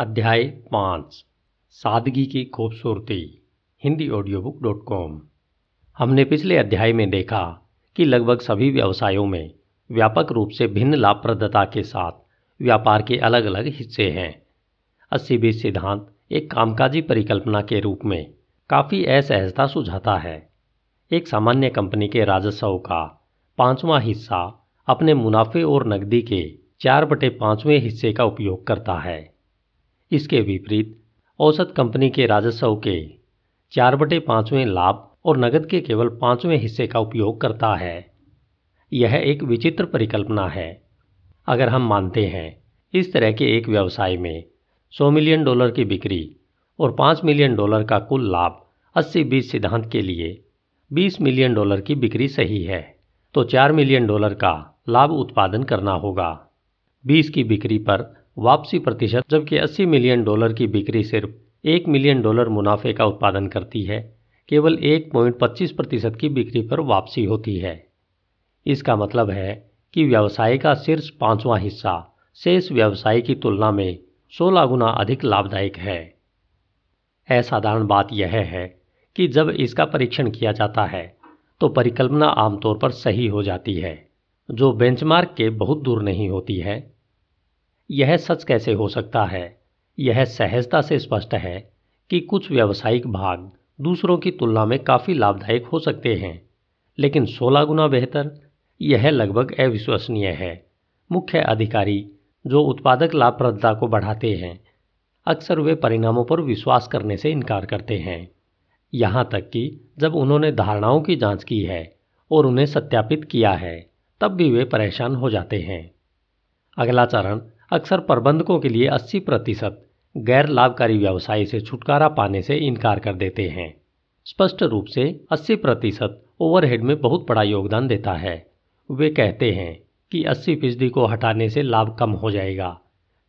अध्याय पाँच, सादगी की खूबसूरती, Hindi audio book dot com हमने पिछले अध्याय में देखा कि लगभग सभी व्यवसायों में व्यापक रूप से भिन्न लाभप्रदता के साथ व्यापार के अलग अलग हिस्से हैं। अस्सी बीस सिद्धांत एक कामकाजी परिकल्पना के रूप में काफ़ी असहजता सुझाता है। एक सामान्य कंपनी के राजस्व का पांचवा हिस्सा अपने मुनाफे और नकदी के चार बटे पाँचवें हिस्से का उपयोग करता है। इसके विपरीत, औसत कंपनी के राजस्व के चार बटे पाँचवें लाभ और नगद के केवल पाँचवें हिस्से का उपयोग करता है। यह एक विचित्र परिकल्पना है। अगर हम मानते हैं, इस तरह के एक व्यवसाय में 100 मिलियन डॉलर की बिक्री और 5 मिलियन डॉलर का कुल लाभ 80 बीस सिद्धांत के लिए 20 मिलियन डॉलर की बिक्री सही है तो 4 मिलियन डॉलर का लाभ उत्पादन करना होगा। 20 की बिक्री पर वापसी प्रतिशत, जबकि 80 मिलियन डॉलर की बिक्री सिर्फ़ एक मिलियन डॉलर मुनाफे का उत्पादन करती है, केवल एक पॉइंट पच्चीस प्रतिशत की बिक्री पर वापसी होती है। इसका मतलब है कि व्यवसाय का शीर्ष पांचवा हिस्सा शेष व्यवसाय की तुलना में 16 गुना अधिक लाभदायक है। असाधारण बात यह है कि जब इसका परीक्षण किया जाता है तो परिकल्पना आमतौर पर सही हो जाती है, जो बेंचमार्क के बहुत दूर नहीं होती है। यह सच कैसे हो सकता है? यह सहजता से स्पष्ट है कि कुछ व्यावसायिक भाग दूसरों की तुलना में काफ़ी लाभदायक हो सकते हैं, लेकिन 16 गुना बेहतर? यह लगभग अविश्वसनीय है। मुख्य अधिकारी जो उत्पादक लाभप्रदता को बढ़ाते हैं, अक्सर वे परिणामों पर विश्वास करने से इनकार करते हैं। यहाँ तक कि जब उन्होंने धारणाओं की जाँच की है और उन्हें सत्यापित किया है, तब भी वे परेशान हो जाते हैं। अगला चरण अक्सर प्रबंधकों के लिए 80 प्रतिशत गैर लाभकारी व्यवसाय से छुटकारा पाने से इनकार कर देते हैं। स्पष्ट रूप से 80 प्रतिशत ओवरहेड में बहुत बड़ा योगदान देता है। वे कहते हैं कि 80 फ़ीसदी को हटाने से लाभ कम हो जाएगा,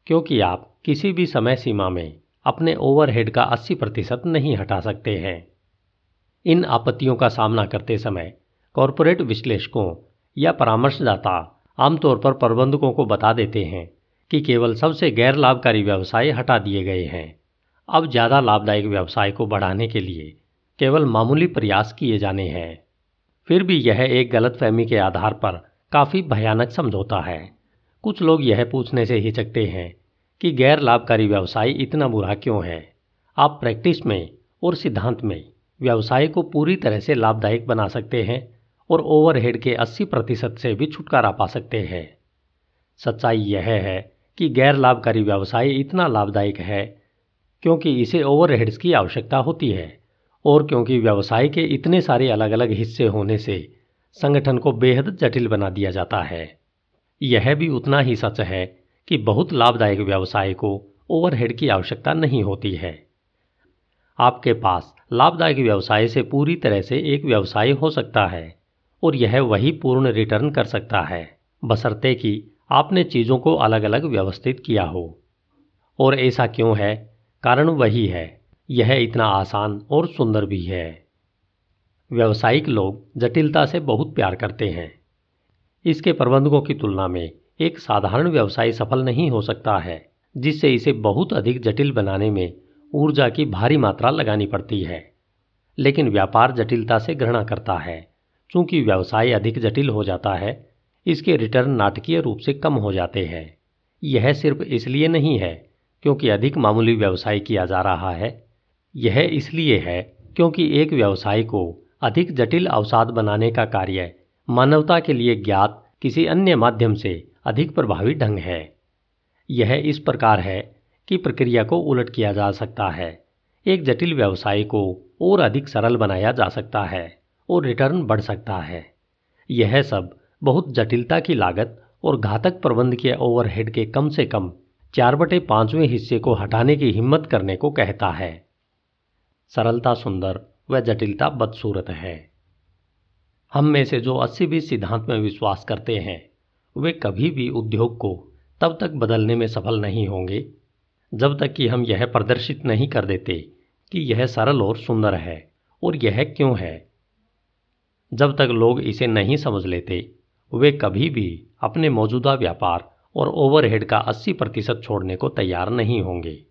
क्योंकि आप किसी भी समय सीमा में अपने ओवरहेड का 80 प्रतिशत नहीं हटा सकते हैं। इन आपत्तियों का सामना करते समय कॉरपोरेट विश्लेषकों या परामर्शदाता आमतौर पर प्रबंधकों को बता देते हैं कि केवल सबसे गैर लाभकारी व्यवसाय हटा दिए गए हैं। अब ज़्यादा लाभदायक व्यवसाय को बढ़ाने के लिए केवल मामूली प्रयास किए जाने हैं। फिर भी यह एक गलतफहमी के आधार पर काफ़ी भयानक समझौता है। कुछ लोग यह पूछने से हिचकते हैं कि गैर लाभकारी व्यवसाय इतना बुरा क्यों है? आप प्रैक्टिस में और सिद्धांत में व्यवसाय को पूरी तरह से लाभदायक बना सकते हैं और ओवरहेड के 80 प्रतिशत से भी छुटकारा पा सकते हैं। सच्चाई यह है कि गैर लाभकारी व्यवसाय इतना लाभदायक है, क्योंकि इसे ओवरहेड्स की आवश्यकता होती है और क्योंकि व्यवसाय के इतने सारे अलग अलग हिस्से होने से संगठन को बेहद जटिल बना दिया जाता है। यह भी उतना ही सच है कि बहुत लाभदायक व्यवसाय को ओवरहेड की आवश्यकता नहीं होती है। आपके पास लाभदायक व्यवसाय से पूरी तरह से एक व्यवसाय हो सकता है और यह वही पूर्ण रिटर्न कर सकता है। बसरते कि आपने चीज़ों को अलग अलग व्यवस्थित किया हो। और ऐसा क्यों है? कारण वही है। यह इतना आसान और सुंदर भी है। व्यवसायिक लोग जटिलता से बहुत प्यार करते हैं। इसके प्रबंधकों की तुलना में एक साधारण व्यवसाय सफल नहीं हो सकता है, जिससे इसे बहुत अधिक जटिल बनाने में ऊर्जा की भारी मात्रा लगानी पड़ती है। लेकिन व्यापार जटिलता से घृणा करता है। चूँकि व्यवसाय अधिक जटिल हो जाता है इसके रिटर्न नाटकीय रूप से कम हो जाते हैं। यह सिर्फ़ इसलिए नहीं है क्योंकि अधिक मामूली व्यवसाय किया जा रहा है। यह इसलिए है क्योंकि एक व्यवसाय को अधिक जटिल अवसाद बनाने का कार्य मानवता के लिए ज्ञात किसी अन्य माध्यम से अधिक प्रभावी ढंग है। यह इस प्रकार है कि प्रक्रिया को उलट किया जा सकता है। एक जटिल व्यवसाय को और अधिक सरल बनाया जा सकता है और रिटर्न बढ़ सकता है। यह सब बहुत जटिलता की लागत और घातक प्रबंध के ओवरहेड के कम से कम चार बटे पाँचवें हिस्से को हटाने की हिम्मत करने को कहता है। सरलता सुंदर व जटिलता बदसूरत है। हम में से जो अस्सी बीस सिद्धांत में विश्वास करते हैं, वे कभी भी उद्योग को तब तक बदलने में सफल नहीं होंगे, जब तक कि हम यह प्रदर्शित नहीं कर देते कि यह सरल और सुंदर है और यह क्यों है। जब तक लोग इसे नहीं समझ लेते वे कभी भी अपने मौजूदा व्यापार और ओवरहेड का 80 प्रतिशत छोड़ने को तैयार नहीं होंगे।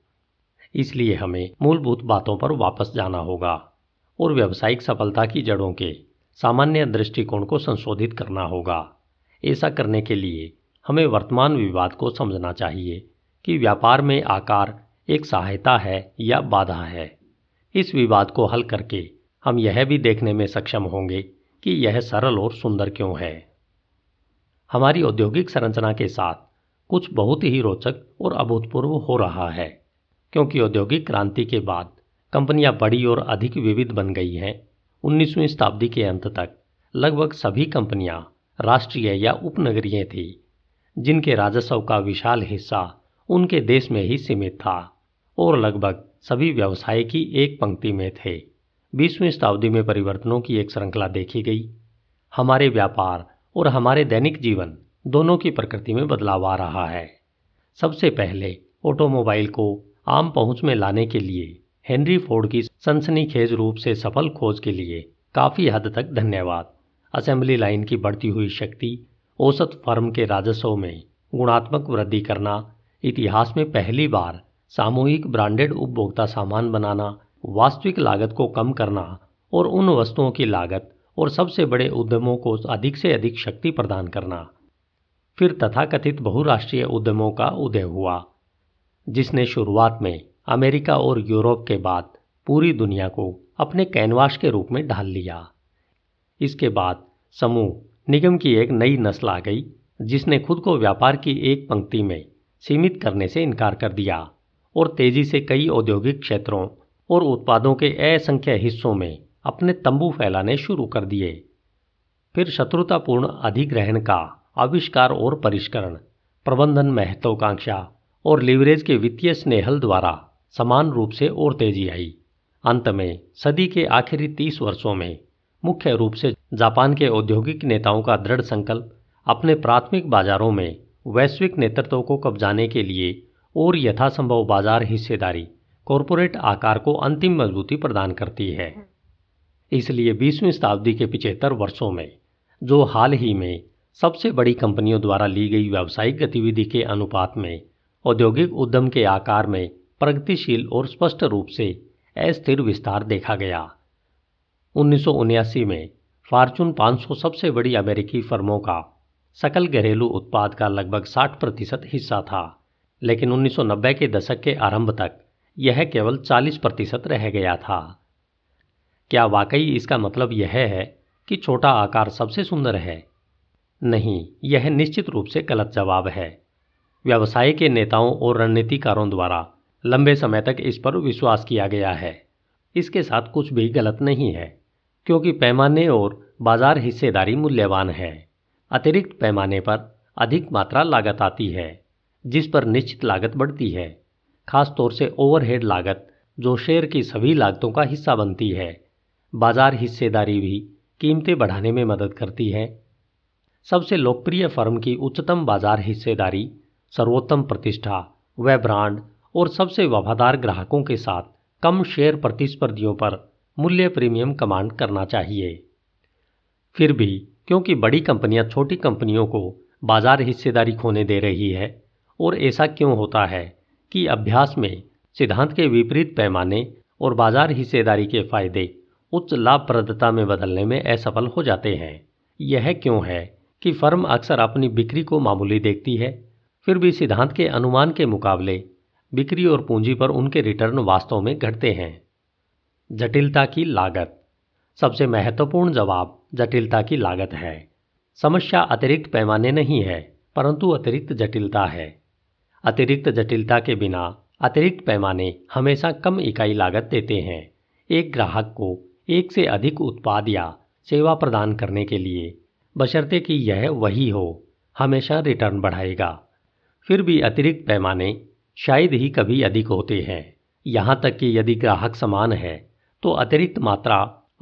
इसलिए हमें मूलभूत बातों पर वापस जाना होगा और व्यावसायिक सफलता की जड़ों के सामान्य दृष्टिकोण को संशोधित करना होगा। ऐसा करने के लिए हमें वर्तमान विवाद को समझना चाहिए कि व्यापार में आकार एक सहायता है या बाधा है। इस विवाद को हल करके हम यह भी देखने में सक्षम होंगे कि यह सरल और सुंदर क्यों है। हमारी औद्योगिक संरचना के साथ कुछ बहुत ही रोचक और अभूतपूर्व हो रहा है, क्योंकि औद्योगिक क्रांति के बाद कंपनियाँ बड़ी और अधिक विविध बन गई हैं। 19वीं शताब्दी के अंत तक लगभग सभी कंपनियाँ राष्ट्रीय या उपनगरीय थी, जिनके राजस्व का विशाल हिस्सा उनके देश में ही सीमित था और लगभग सभी व्यवसाय की एक पंक्ति में थे। बीसवीं शताब्दी में परिवर्तनों की एक श्रृंखला देखी गई। हमारे व्यापार और हमारे दैनिक जीवन दोनों की प्रकृति में बदलाव आ रहा है। सबसे पहले ऑटोमोबाइल को आम पहुँच में लाने के लिए हेनरी फोर्ड की सनसनीखेज रूप से सफल खोज के लिए काफ़ी हद तक धन्यवाद। असेंबली लाइन की बढ़ती हुई शक्ति, औसत फर्म के राजस्व में गुणात्मक वृद्धि करना, इतिहास में पहली बार सामूहिक ब्रांडेड उपभोक्ता सामान बनाना, वास्तविक लागत को कम करना और उन वस्तुओं की लागत और सबसे बड़े उद्यमों को अधिक से अधिक शक्ति प्रदान करना। फिर तथाकथित बहुराष्ट्रीय उद्यमों का उदय हुआ, जिसने शुरुआत में अमेरिका और यूरोप के बाद पूरी दुनिया को अपने कैनवास के रूप में ढाल लिया। इसके बाद समूह निगम की एक नई नस्ल आ गई, जिसने खुद को व्यापार की एक पंक्ति में सीमित करने से इनकार कर दिया और तेज़ी से कई औद्योगिक क्षेत्रों और उत्पादों के असंख्य हिस्सों में अपने तंबू फैलाने शुरू कर दिए। फिर शत्रुतापूर्ण अधिग्रहण का आविष्कार और परिष्करण, प्रबंधन महत्वाकांक्षा और लीवरेज के वित्तीय स्नेहल द्वारा समान रूप से और तेज़ी आई। अंत में सदी के आखिरी तीस वर्षों में मुख्य रूप से जापान के औद्योगिक नेताओं का दृढ़ संकल्प, अपने प्राथमिक बाजारों में वैश्विक नेतृत्व को कब्जाने के लिए और यथासंभव बाज़ार हिस्सेदारी, कॉरपोरेट आकार को अंतिम मजबूती प्रदान करती है। इसलिए बीसवीं शताब्दी के पिछहत्तर वर्षों में, जो हाल ही में सबसे बड़ी कंपनियों द्वारा ली गई व्यावसायिक गतिविधि के अनुपात में, औद्योगिक उद्यम के आकार में प्रगतिशील और स्पष्ट रूप से अस्थिर विस्तार देखा गया। उन्नीस में फॉर्चून 500 सबसे बड़ी अमेरिकी फर्मों का सकल घरेलू उत्पाद का लगभग 60 प्रतिशत हिस्सा था, लेकिन 1990 के दशक के आरंभ तक यह केवल 40 प्रतिशत रह गया था। क्या वाकई इसका मतलब यह है कि छोटा आकार सबसे सुंदर है? नहीं, यह निश्चित रूप से गलत जवाब है। व्यवसाय के नेताओं और रणनीतिकारों द्वारा लंबे समय तक इस पर विश्वास किया गया है। इसके साथ कुछ भी गलत नहीं है, क्योंकि पैमाने और बाज़ार हिस्सेदारी मूल्यवान है। अतिरिक्त पैमाने पर अधिक मात्रा लागत आती है, जिस पर निश्चित लागत बढ़ती है। खासतौर से ओवरहेड लागत, जो शेयर की सभी लागतों का हिस्सा बनती है। बाज़ार हिस्सेदारी भी कीमतें बढ़ाने में मदद करती है। सबसे लोकप्रिय फर्म की उच्चतम बाज़ार हिस्सेदारी, सर्वोत्तम प्रतिष्ठा व ब्रांड और सबसे वफादार ग्राहकों के साथ कम शेयर प्रतिस्पर्धियों पर मूल्य प्रीमियम कमांड करना चाहिए। फिर भी, क्योंकि बड़ी कंपनियाँ छोटी कंपनियों को बाज़ार हिस्सेदारी खोने दे रही है, और ऐसा क्यों होता है कि अभ्यास में सिद्धांत के विपरीत पैमाने और बाज़ार हिस्सेदारी के फ़ायदे उच्च लाभप्रदता में बदलने में असफल हो जाते हैं। यह क्यों है कि फर्म अक्सर अपनी बिक्री को मामूली देखती है, फिर भी सिद्धांत के अनुमान के मुकाबले बिक्री और पूंजी पर उनके रिटर्न वास्तव में घटते हैं। जटिलता की लागत। सबसे महत्वपूर्ण जवाब जटिलता की लागत है। समस्या अतिरिक्त पैमाने नहीं है, परंतु अतिरिक्त जटिलता है। अतिरिक्त जटिलता के बिना अतिरिक्त पैमाने हमेशा कम इकाई लागत देते हैं। एक ग्राहक को एक से अधिक उत्पाद या सेवा प्रदान करने के लिए। बशर्ते कि यह वही हो, हमेशा रिटर्न बढ़ाएगा। फिर भी अतिरिक्त पैमाने शायद ही कभी अधिक होते हैं। यहाँ तक कि यदि ग्राहक समान है तो अतिरिक्त मात्रा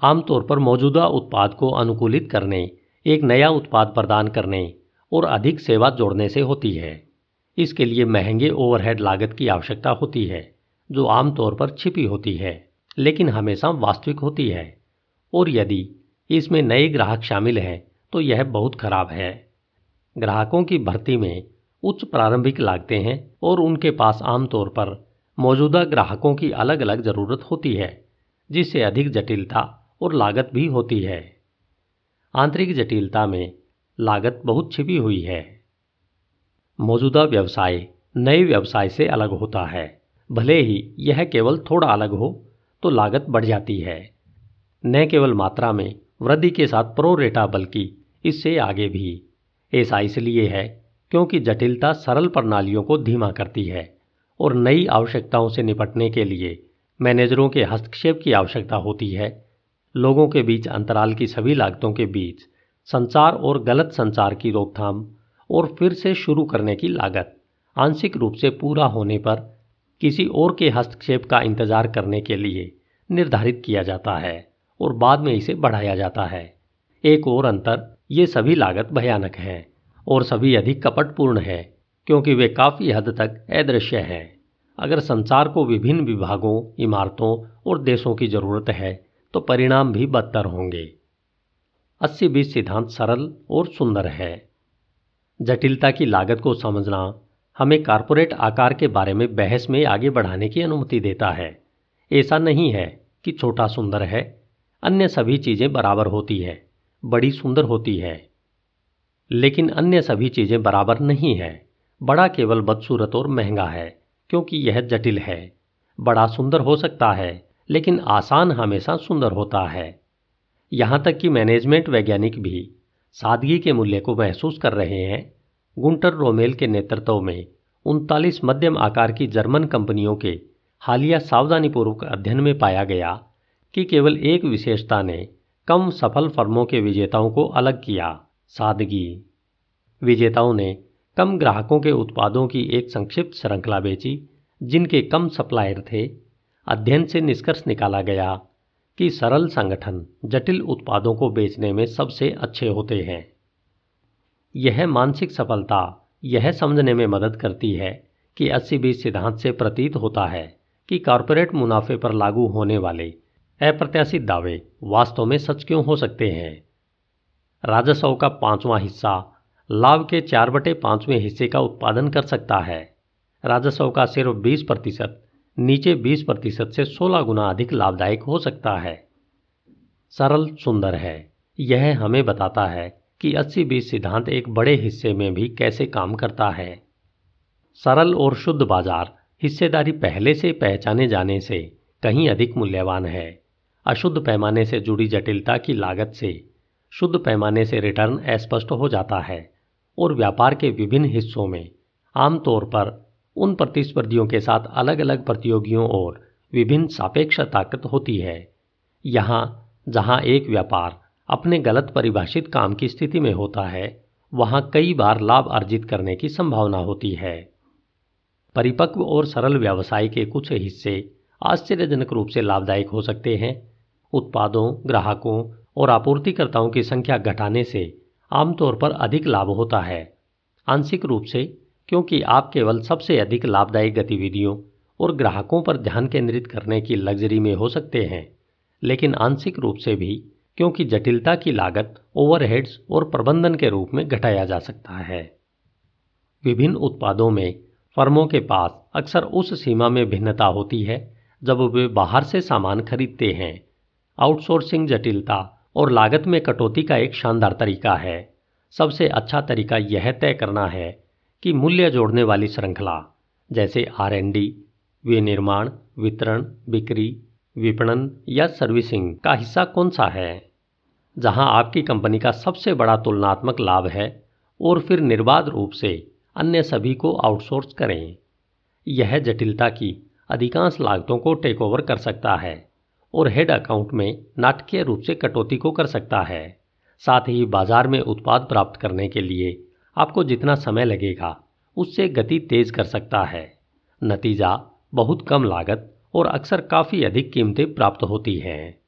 आमतौर पर मौजूदा उत्पाद को अनुकूलित करने, एक नया उत्पाद प्रदान करने और अधिक सेवा जोड़ने से होती है। इसके लिए महँगे ओवरहेड लागत की आवश्यकता होती है, जो आमतौर पर छिपी होती है। लेकिन हमेशा वास्तविक होती है। और यदि इसमें नए ग्राहक शामिल हैं तो यह बहुत खराब है। ग्राहकों की भर्ती में उच्च प्रारंभिक लागतें हैं और उनके पास आमतौर पर मौजूदा ग्राहकों की अलग अलग ज़रूरत होती है, जिससे अधिक जटिलता और लागत भी होती है। आंतरिक जटिलता में लागत बहुत छिपी हुई है। मौजूदा व्यवसाय नए व्यवसाय से अलग होता है। भले ही यह केवल थोड़ा अलग हो तो लागत बढ़ जाती है। न केवल मात्रा में, वृद्धि के साथ प्रोरेटा बल्कि इससे आगे भी। ऐसा इसलिए है क्योंकि जटिलता सरल प्रणालियों को धीमा करती है और नई आवश्यकताओं से निपटने के लिए मैनेजरों के हस्तक्षेप की आवश्यकता होती है। लोगों के बीच अंतराल की सभी लागतों के बीच संचार और गलत संचार की रोकथाम और फिर से शुरू करने की लागत आंशिक रूप से पूरा होने पर किसी और के हस्तक्षेप का इंतज़ार करने के लिए निर्धारित किया जाता है और बाद में इसे बढ़ाया जाता है। एक और अंतर, ये सभी लागत भयानक हैं और सभी अधिक कपटपूर्ण है, क्योंकि वे काफ़ी हद तक अदृश्य हैं। अगर संचार को विभिन्न विभागों, इमारतों और देशों की ज़रूरत है तो परिणाम भी बदतर होंगे। अस्सी बीस सिद्धांत सरल और सुंदर है। जटिलता की लागत को समझना हमें कारपोरेट आकार के बारे में बहस में आगे बढ़ाने की अनुमति देता है। ऐसा नहीं है कि छोटा सुंदर है, अन्य सभी चीज़ें बराबर होती है, बड़ी सुंदर होती है। लेकिन अन्य सभी चीज़ें बराबर नहीं है। बड़ा केवल बदसूरत और महँगा है, क्योंकि यह जटिल है। बड़ा सुंदर हो सकता है, लेकिन आसान हमेशा सुंदर होता है। यहाँ तक कि मैनेजमेंट वैज्ञानिक भी सादगी के मूल्य को महसूस कर रहे हैं। गुंटर रोमेल के नेतृत्व में उनतालीस मध्यम आकार की जर्मन कंपनियों के हालिया सावधानीपूर्वक अध्ययन में पाया गया कि केवल एक विशेषता ने कम सफल फर्मों के विजेताओं को अलग किया, सादगी। विजेताओं ने कम ग्राहकों के उत्पादों की एक संक्षिप्त श्रृंखला बेची, जिनके कम सप्लायर थे। अध्ययन से निष्कर्ष निकाला गया कि सरल संगठन जटिल उत्पादों को बेचने में सबसे अच्छे होते हैं। यह मानसिक सफलता यह समझने में मदद करती है कि अस्सी बीस सिद्धांत से प्रतीत होता है कि कॉरपोरेट मुनाफे पर लागू होने वाले अप्रत्याशित दावे वास्तव में सच क्यों हो सकते हैं? राजस्व का पांचवा हिस्सा लाभ के चार बटे पाँचवें हिस्से का उत्पादन कर सकता है। राजस्व का सिर्फ़ 20 प्रतिशत नीचे 20 प्रतिशत से 16 गुना अधिक लाभदायक हो सकता है। सरल सुंदर है, यह हमें बताता है कि 80-20 सिद्धांत एक बड़े हिस्से में भी कैसे काम करता है। सरल और शुद्ध बाज़ार हिस्सेदारी पहले से पहचाने जाने से कहीं अधिक मूल्यवान है। अशुद्ध पैमाने से जुड़ी जटिलता की लागत से शुद्ध पैमाने से रिटर्न अस्पष्ट हो जाता है और व्यापार के विभिन्न हिस्सों में आमतौर पर उन प्रतिस्पर्धियों के साथ अलग अलग प्रतियोगियों और विभिन्न सापेक्ष ताकत होती है। यहाँ जहाँ एक व्यापार अपने गलत परिभाषित काम की स्थिति में होता है, वहाँ कई बार लाभ अर्जित करने की संभावना होती है। परिपक्व और सरल व्यवसाय के कुछ हिस्से आश्चर्यजनक रूप से लाभदायक हो सकते हैं। उत्पादों, ग्राहकों और आपूर्तिकर्ताओं की संख्या घटाने से आमतौर पर अधिक लाभ होता है। आंशिक रूप से, क्योंकि आप केवल सबसे अधिक लाभदायक गतिविधियों और ग्राहकों पर ध्यान केंद्रित करने की लग्जरी में हो सकते हैं, लेकिन आंशिक रूप से भी क्योंकि जटिलता की लागत ओवरहेड्स और प्रबंधन के रूप में घटाया जा सकता है। विभिन्न उत्पादों में फर्मों के पास अक्सर उस सीमा में भिन्नता होती है जब वे बाहर से सामान खरीदते हैं। आउटसोर्सिंग जटिलता और लागत में कटौती का एक शानदार तरीका है। सबसे अच्छा तरीका यह तय करना है कि मूल्य जोड़ने वाली श्रृंखला, जैसे आर एन डी, विनिर्माण, वितरण, बिक्री, विपणन या सर्विसिंग का हिस्सा कौन सा है। जहाँ आपकी कंपनी का सबसे बड़ा तुलनात्मक लाभ है और फिर निर्बाध रूप से अन्य सभी को आउटसोर्स करें। यह जटिलता की अधिकांश लागतों को टेक ओवर कर सकता है और हेड अकाउंट में नाटकीय रूप से कटौती को कर सकता है। साथ ही बाज़ार में उत्पाद प्राप्त करने के लिए आपको जितना समय लगेगा, उससे गति तेज कर सकता है। नतीजा, बहुत कम लागत और अक्सर काफ़ी अधिक कीमतें प्राप्त होती हैं।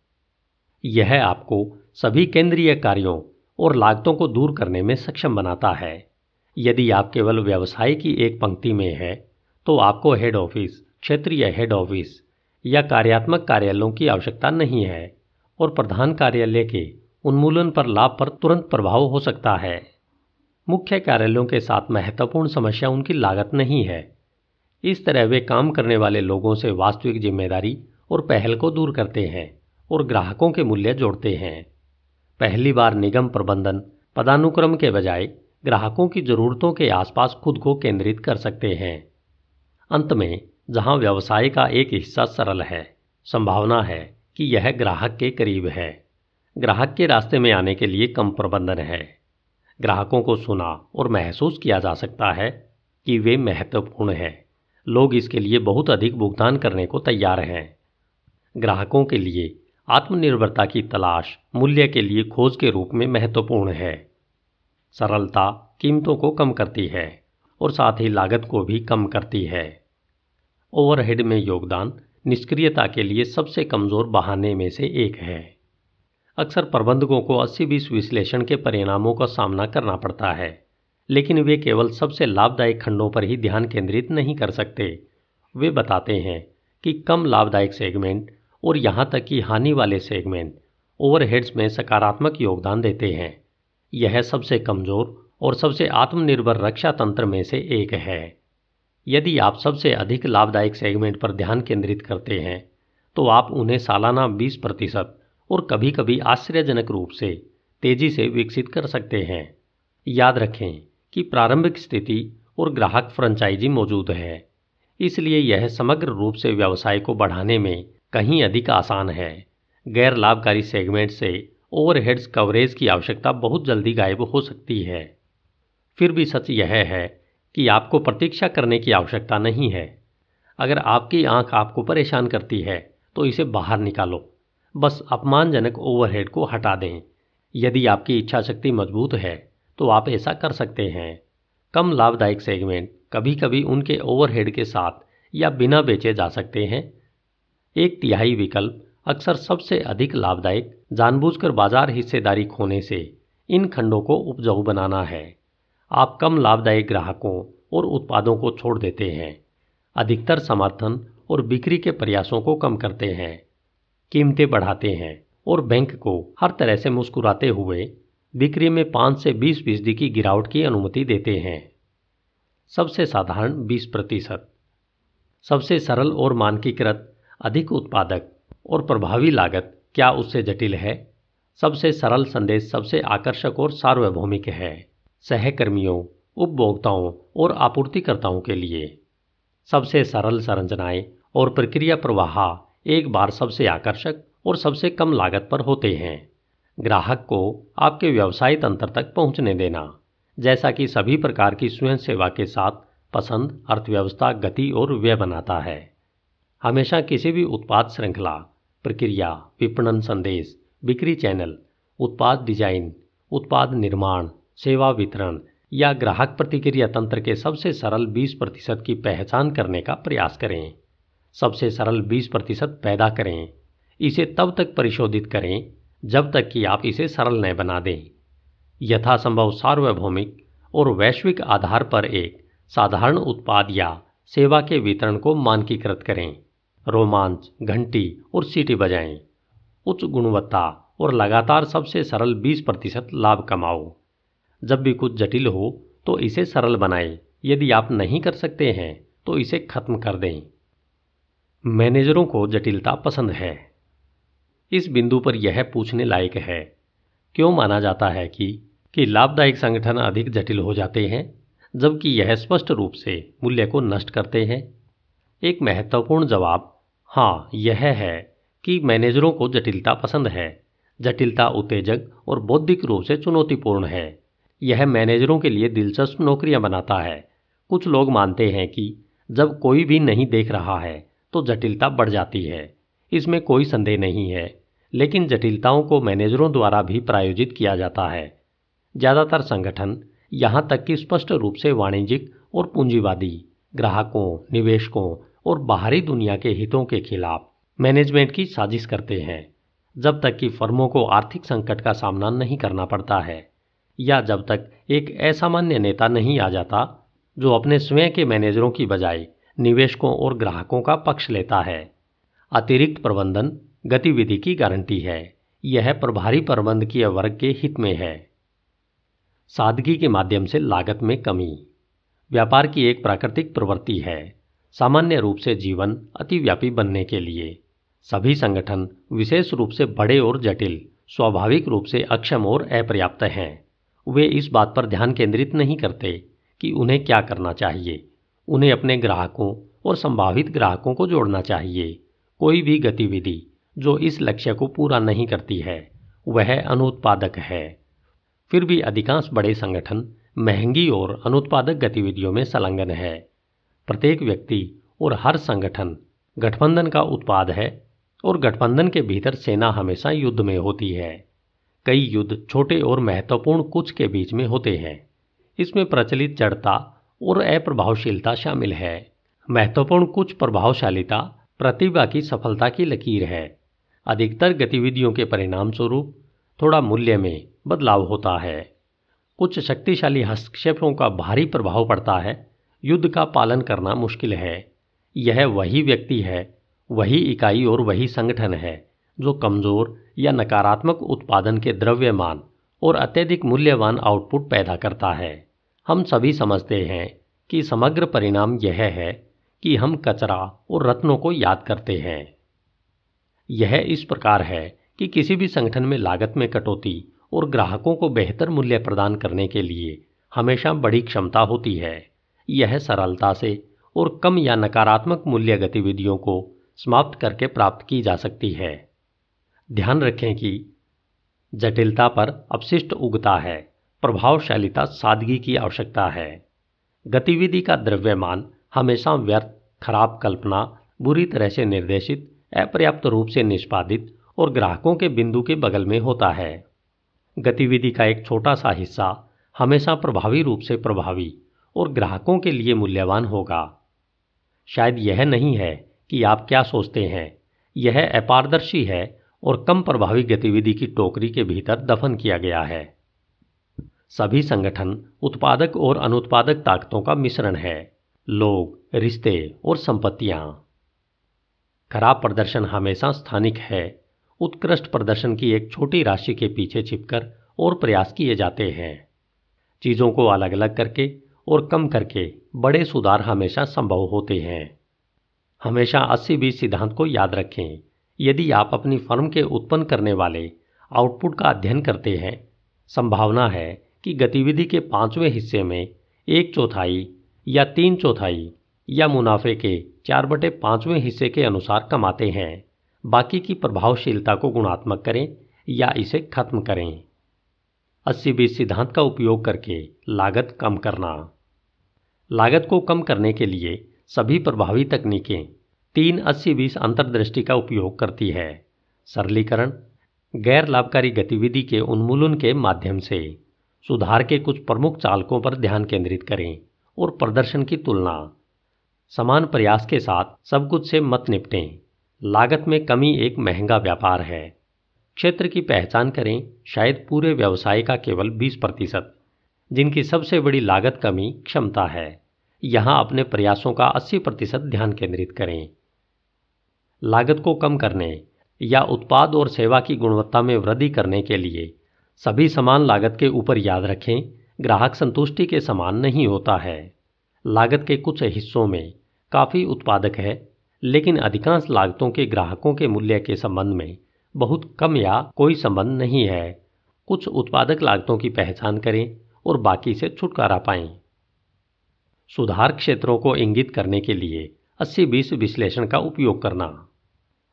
यह आपको सभी केंद्रीय कार्यों और लागतों को दूर करने में सक्षम बनाता है। यदि आप केवल व्यवसाय की एक पंक्ति में है तो आपको हेड ऑफ़िस क्षेत्रीय हेड ऑफ़िस या कार्यात्मक कार्यालयों की आवश्यकता नहीं है और प्रधान कार्यालय के उन्मूलन पर लाभ पर तुरंत प्रभाव हो सकता है। मुख्य कार्यालयों के साथ महत्वपूर्ण समस्या उनकी लागत नहीं है। इस तरह वे काम करने वाले लोगों से वास्तविक ज़िम्मेदारी और पहल को दूर करते हैं और ग्राहकों के मूल्य जोड़ते हैं। पहली बार निगम प्रबंधन, पदानुक्रम के बजाय ग्राहकों की जरूरतों के आसपास खुद को केंद्रित कर सकते हैं। अंत में, जहाँ व्यवसाय का एक हिस्सा सरल है, संभावना है कि यह ग्राहक के करीब है। ग्राहक के रास्ते में आने के लिए कम प्रबंधन है। ग्राहकों को सुना और महसूस किया जा सकता है कि वे महत्वपूर्ण हैं। लोग इसके लिए बहुत अधिक भुगतान करने को तैयार हैं। ग्राहकों के लिए आत्मनिर्भरता की तलाश मूल्य के लिए खोज के रूप में महत्वपूर्ण है। सरलता कीमतों को कम करती है और साथ ही लागत को भी कम करती है। ओवरहेड में योगदान निष्क्रियता के लिए सबसे कमज़ोर बहाने में से एक है। अक्सर प्रबंधकों को अस्सी बीस विश्लेषण के परिणामों का सामना करना पड़ता है, लेकिन वे केवल सबसे लाभदायक खंडों पर ही ध्यान केंद्रित नहीं कर सकते। वे बताते हैं कि कम लाभदायक सेगमेंट और यहाँ तक कि हानि वाले सेगमेंट, ओवरहेड्स में सकारात्मक योगदान देते हैं। यह सबसे कमज़ोर और सबसे आत्मनिर्भर रक्षा तंत्र में से एक है। यदि आप सबसे अधिक लाभदायक सेगमेंट पर ध्यान केंद्रित करते हैं तो आप उन्हें सालाना 20 प्रतिशत और कभी कभी आश्चर्यजनक रूप से तेज़ी से विकसित कर सकते हैं। याद रखें कि प्रारंभिक स्थिति और ग्राहक फ्रेंचाइजी मौजूद है, इसलिए यह समग्र रूप से व्यवसाय को बढ़ाने में कहीं अधिक आसान है। गैर लाभकारी सेगमेंट से ओवरहेड्स कवरेज की आवश्यकता बहुत जल्दी गायब हो सकती है। फिर भी सच यह है कि आपको प्रतीक्षा करने की आवश्यकता नहीं है। अगर आपकी आँख आपको परेशान करती है तो इसे बाहर निकालो। बस अपमानजनक ओवरहेड को हटा दें। यदि आपकी इच्छा शक्ति मज़बूत है तो आप ऐसा कर सकते हैं। कम लाभदायक सेगमेंट कभी कभी उनके ओवरहेड के साथ या बिना बेचे जा सकते हैं। एक तिहाई विकल्प अक्सर सबसे अधिक लाभदायक जानबूझकर बाज़ार हिस्सेदारी खोने से इन खंडों को उपजाऊ बनाना है। आप कम लाभदायक ग्राहकों और उत्पादों को छोड़ देते हैं, अधिकतर समर्थन और बिक्री के प्रयासों को कम करते हैं, कीमतें बढ़ाते हैं और बैंक को हर तरह से मुस्कुराते हुए बिक्री में पाँच से बीस फ़ीसदी की गिरावट की अनुमति देते हैं। सबसे साधारण बीस प्रतिशत। सबसे सरल और मानकीकृत अधिक उत्पादक और प्रभावी लागत क्या उससे जटिल है? सबसे सरल संदेश, सबसे आकर्षक और सार्वभौमिक है। सहकर्मियों, उपभोक्ताओं और आपूर्तिकर्ताओं के लिए। सबसे सरल संरचनाएँ और प्रक्रिया प्रवाह एक बार सबसे आकर्षक और सबसे कम लागत पर होते हैं। ग्राहक को आपके व्यवसाय तंत्र तक पहुँचने देना, जैसा कि सभी प्रकार की स्वयं सेवा के साथ पसंद, अर्थव्यवस्था, गति और व्यय बनाता है। हमेशा किसी भी उत्पाद श्रृंखला, प्रक्रिया, विपणन संदेश, बिक्री चैनल, उत्पाद डिज़ाइन, उत्पाद निर्माण, सेवा वितरण या ग्राहक प्रतिक्रिया तंत्र के सबसे सरल 20 प्रतिशत की पहचान करने का प्रयास करें। सबसे सरल 20 प्रतिशत पैदा करें। इसे तब तक परिशोधित करें जब तक कि आप इसे सरल न बना दें। यथासंभव सार्वभौमिक और वैश्विक आधार पर एक साधारण उत्पाद या सेवा के वितरण को मानकीकृत करें। रोमांच, घंटी और सीटी बजाएँ। उच्च गुणवत्ता और लगातार सबसे सरल 20 प्रतिशत लाभ कमाओ। जब भी कुछ जटिल हो तो इसे सरल बनाएँ। यदि आप नहीं कर सकते हैं तो इसे खत्म कर दें। मैनेजरों को जटिलता पसंद है। इस बिंदु पर यह पूछने लायक है, क्यों माना जाता है कि कि लाभदायक संगठन अधिक जटिल हो जाते हैं, जबकि यह स्पष्ट रूप से मूल्य को नष्ट करते हैं? एक महत्वपूर्ण जवाब हाँ यह है कि मैनेजरों को जटिलता पसंद है। जटिलता उत्तेजक और बौद्धिक रूप से चुनौतीपूर्ण है। यह मैनेजरों के लिए दिलचस्प नौकरियाँ बनाता है। कुछ लोग मानते हैं कि जब कोई भी नहीं देख रहा है तो जटिलता बढ़ जाती है। इसमें कोई संदेह नहीं है, लेकिन जटिलताओं को मैनेजरों द्वारा भी प्रायोजित किया जाता है। ज़्यादातर संगठन यहाँ तक कि स्पष्ट रूप से वाणिज्यिक और पूंजीवादी, ग्राहकों, निवेशकों और बाहरी दुनिया के हितों के खिलाफ मैनेजमेंट की साजिश करते हैं, जब तक कि फर्मों को आर्थिक संकट का सामना नहीं करना पड़ता है, या जब तक एक असामान्य नेता नहीं आ जाता, जो अपने स्वयं के मैनेजरों की बजाय निवेशकों और ग्राहकों का पक्ष लेता है। अतिरिक्त प्रबंधन गतिविधि की गारंटी है, यह प्रभारी प्रबंधकीय वर्ग के हित में है। सादगी के माध्यम से लागत में कमी। व्यापार की एक प्राकृतिक प्रवृत्ति है। सामान्य रूप से जीवन अतिव्यापी बनने के लिए। सभी संगठन विशेष रूप से बड़े और जटिल, स्वाभाविक रूप से अक्षम और अपर्याप्त हैं। वे इस बात पर ध्यान केंद्रित नहीं करते कि उन्हें क्या करना चाहिए। उन्हें अपने ग्राहकों और संभावित ग्राहकों को जोड़ना चाहिए। कोई भी गतिविधि जो इस लक्ष्य को पूरा नहीं करती है, वह अनुत्पादक है। फिर भी अधिकांश बड़े संगठन महँगी और अनुत्पादक गतिविधियों में संलग्न है। प्रत्येक व्यक्ति और हर संगठन गठबंधन का उत्पाद है और गठबंधन के भीतर सेना हमेशा युद्ध में होती है। कई युद्ध छोटे और महत्वपूर्ण कुछ के बीच में होते हैं। इसमें प्रचलित जड़ता और अप्रभावशीलता शामिल है। महत्वपूर्ण कुछ प्रभावशालीता प्रतिभा की सफलता की लकीर है। अधिकतर गतिविधियों के परिणाम स्वरूप थोड़ा मूल्य में बदलाव होता है। कुछ शक्तिशाली हस्तक्षेपों का भारी प्रभाव पड़ता है युद्ध का पालन करना मुश्किल है। यह वही व्यक्ति है, वही इकाई और वही संगठन है, जो कमज़ोर या नकारात्मक उत्पादन के द्रव्यमान और अत्यधिक मूल्यवान आउटपुट पैदा करता है। हम सभी समझते हैं कि समग्र परिणाम यह है कि हम कचरा और रत्नों को याद करते हैं। यह इस प्रकार है कि किसी भी संगठन में लागत में कटौती और ग्राहकों को बेहतर मूल्य प्रदान करने के लिए हमेशा बड़ी क्षमता होती है। यह सरलता से और कम या नकारात्मक मूल्य गतिविधियों को समाप्त करके प्राप्त की जा सकती है। ध्यान रखें कि जटिलता पर अपशिष्ट उगता है, प्रभावशालीता सादगी की आवश्यकता है। गतिविधि का द्रव्यमान हमेशा व्यर्थ, खराब कल्पना, बुरी तरह से निर्देशित, अपर्याप्त रूप से निष्पादित और ग्राहकों के बिंदु के बगल में होता है। गतिविधि का एक छोटा सा हिस्सा हमेशा प्रभावी रूप से प्रभावी और ग्राहकों के लिए मूल्यवान होगा। शायद यह नहीं है कि आप क्या सोचते हैं। यह अपारदर्शी है और कम प्रभावी गतिविधि की टोकरी के भीतर दफन किया गया है। सभी संगठन उत्पादक और अनुत्पादक ताकतों का मिश्रण है। लोग, रिश्ते और संपत्तियाँ। खराब प्रदर्शन हमेशा स्थानिक है। उत्कृष्ट प्रदर्शन की एक छोटी राशि के पीछे छिपकर और प्रयास किए जाते हैं। चीज़ों को अलग अलग करके और कम करके बड़े सुधार हमेशा संभव होते हैं। हमेशा अस्सी बीस सिद्धांत को याद रखें। यदि आप अपनी फर्म के उत्पन्न करने वाले आउटपुट का अध्ययन करते हैं, संभावना है कि गतिविधि के पाँचवें हिस्से में एक चौथाई या तीन चौथाई या मुनाफे के चार बटे पाँचवें हिस्से के अनुसार कमाते हैं। बाकी की प्रभावशीलता को गुणात्मक करें या इसे खत्म करें। अस्सी बीस सिद्धांत का उपयोग करके लागत कम करना। लागत को कम करने के लिए सभी प्रभावी तकनीकें तीन अस्सी बीस अंतर्दृष्टि का उपयोग करती है। सरलीकरण, गैर लाभकारी गतिविधि के उन्मूलन के माध्यम से सुधार के कुछ प्रमुख चालकों पर ध्यान केंद्रित करें और प्रदर्शन की तुलना। समान प्रयास के साथ सब कुछ से मत निपटें। लागत में कमी एक महँगा व्यापार है। क्षेत्र की पहचान करें, शायद पूरे व्यवसाय का केवल 20 प्रतिशत। जिनकी सबसे बड़ी लागत कमी क्षमता है। यहाँ अपने प्रयासों का 80 प्रतिशत ध्यान केंद्रित करें। लागत को कम करने या उत्पाद और सेवा की गुणवत्ता में वृद्धि करने के लिए सभी समान लागत के ऊपर याद रखें, ग्राहक संतुष्टि के समान नहीं होता है। लागत के कुछ हिस्सों में काफ़ी उत्पादक है, लेकिन अधिकांश लागतों के ग्राहकों के मूल्य के संबंध में बहुत कम या कोई संबंध नहीं है। कुछ उत्पादक लागतों की पहचान करें। और बाकी से छुटकारा पाएँ। सुधार क्षेत्रों को इंगित करने के लिए 80-20 विश्लेषण का उपयोग करना।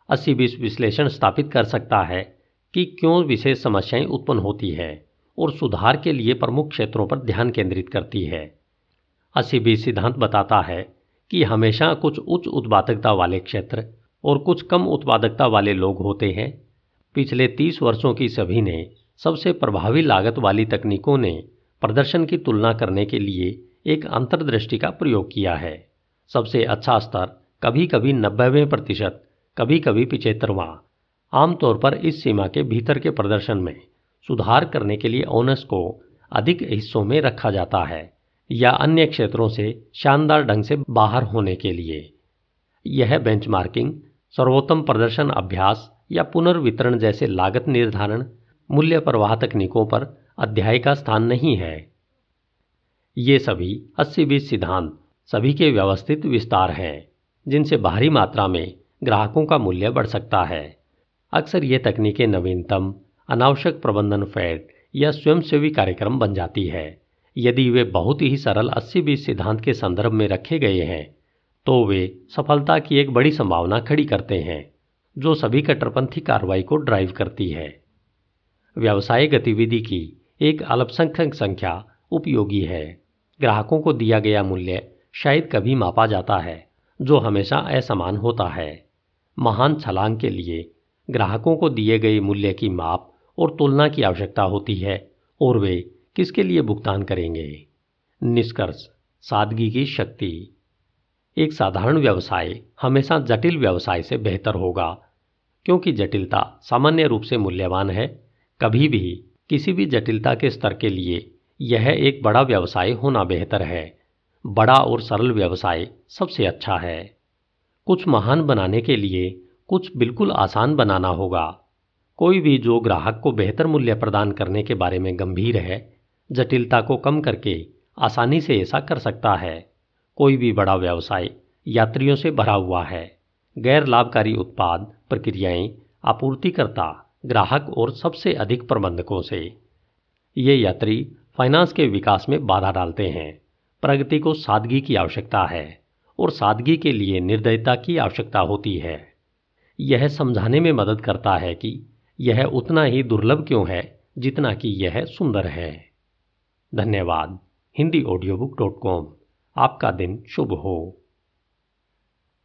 80-20 विश्लेषण स्थापित कर सकता है कि क्यों विशेष समस्याएँ उत्पन्न होती है और सुधार के लिए प्रमुख क्षेत्रों पर ध्यान केंद्रित करती है। 80-20 सिद्धांत बताता है कि हमेशा कुछ उच्च उत्पादकता वाले क्षेत्र और कुछ कम उत्पादकता वाले लोग होते हैं। पिछले 30 वर्षों की सभी ने सबसे प्रभावी लागत वाली तकनीकों ने प्रदर्शन की तुलना करने के लिए एक अंतर्दृष्टि का प्रयोग किया है। सबसे अच्छा स्तर कभी कभी नब्बेवें प्रतिशत कभी कभी पिछहत्तरवां आमतौर पर इस सीमा के भीतर के प्रदर्शन में सुधार करने के लिए ओनस को अधिक हिस्सों में रखा जाता है या अन्य क्षेत्रों से शानदार ढंग से बाहर होने के लिए। यह बेंचमार्किंग सर्वोत्तम प्रदर्शन अभ्यास या पुनर्वितरण जैसे लागत निर्धारण मूल्य प्रवाह तकनीकों पर अध्याय का स्थान नहीं है। ये सभी अस्सी बीस सिद्धांत सभी के व्यवस्थित विस्तार हैं, जिनसे बाहरी मात्रा में ग्राहकों का मूल्य बढ़ सकता है। अक्सर ये तकनीकें नवीनतम, अनावश्यक प्रबंधन फैट या स्वयंसेवी कार्यक्रम बन जाती है। यदि वे बहुत ही सरल अस्सी बीस सिद्धांत के संदर्भ में रखे गए हैं तो वे सफलता की एक बड़ी संभावना खड़ी करते हैं, जो सभी कट्टरपंथी कार्रवाई को ड्राइव करती है। व्यवसाय गतिविधि की एक अल्पसंख्यक संख्या उपयोगी है। ग्राहकों को दिया गया मूल्य शायद कभी मापा जाता है, जो हमेशा असमान होता है। महान छलांग के लिए ग्राहकों को दिए गए मूल्य की माप और तुलना की आवश्यकता होती है, और वे किसके लिए भुगतान करेंगे? निष्कर्ष, सादगी की शक्ति। एक साधारण व्यवसाय हमेशा जटिल व्यवसाय से बेहतर होगा, क्योंकि जटिलता सामान्य रूप से मूल्यवान है कभी भी किसी भी जटिलता के स्तर के लिए यह एक बड़ा व्यवसाय होना बेहतर है। बड़ा और सरल व्यवसाय सबसे अच्छा है। कुछ महान बनाने के लिए कुछ बिल्कुल आसान बनाना होगा। कोई भी जो ग्राहक को बेहतर मूल्य प्रदान करने के बारे में गंभीर है, जटिलता को कम करके आसानी से ऐसा कर सकता है। कोई भी बड़ा व्यवसाय यात्रियों से भरा हुआ है। गैर लाभकारी उत्पाद, प्रक्रियाएँ, आपूर्तिकर्ता ग्राहक और सबसे अधिक प्रबंधकों से। ये यात्री फाइनेंस के विकास में बाधा डालते हैं। प्रगति को सादगी की आवश्यकता है और सादगी के लिए निर्दयता की आवश्यकता होती है। यह समझाने में मदद करता है कि यह उतना ही दुर्लभ क्यों है जितना कि यह सुंदर है। धन्यवाद। Hindi audio book dot com आपका दिन शुभ हो।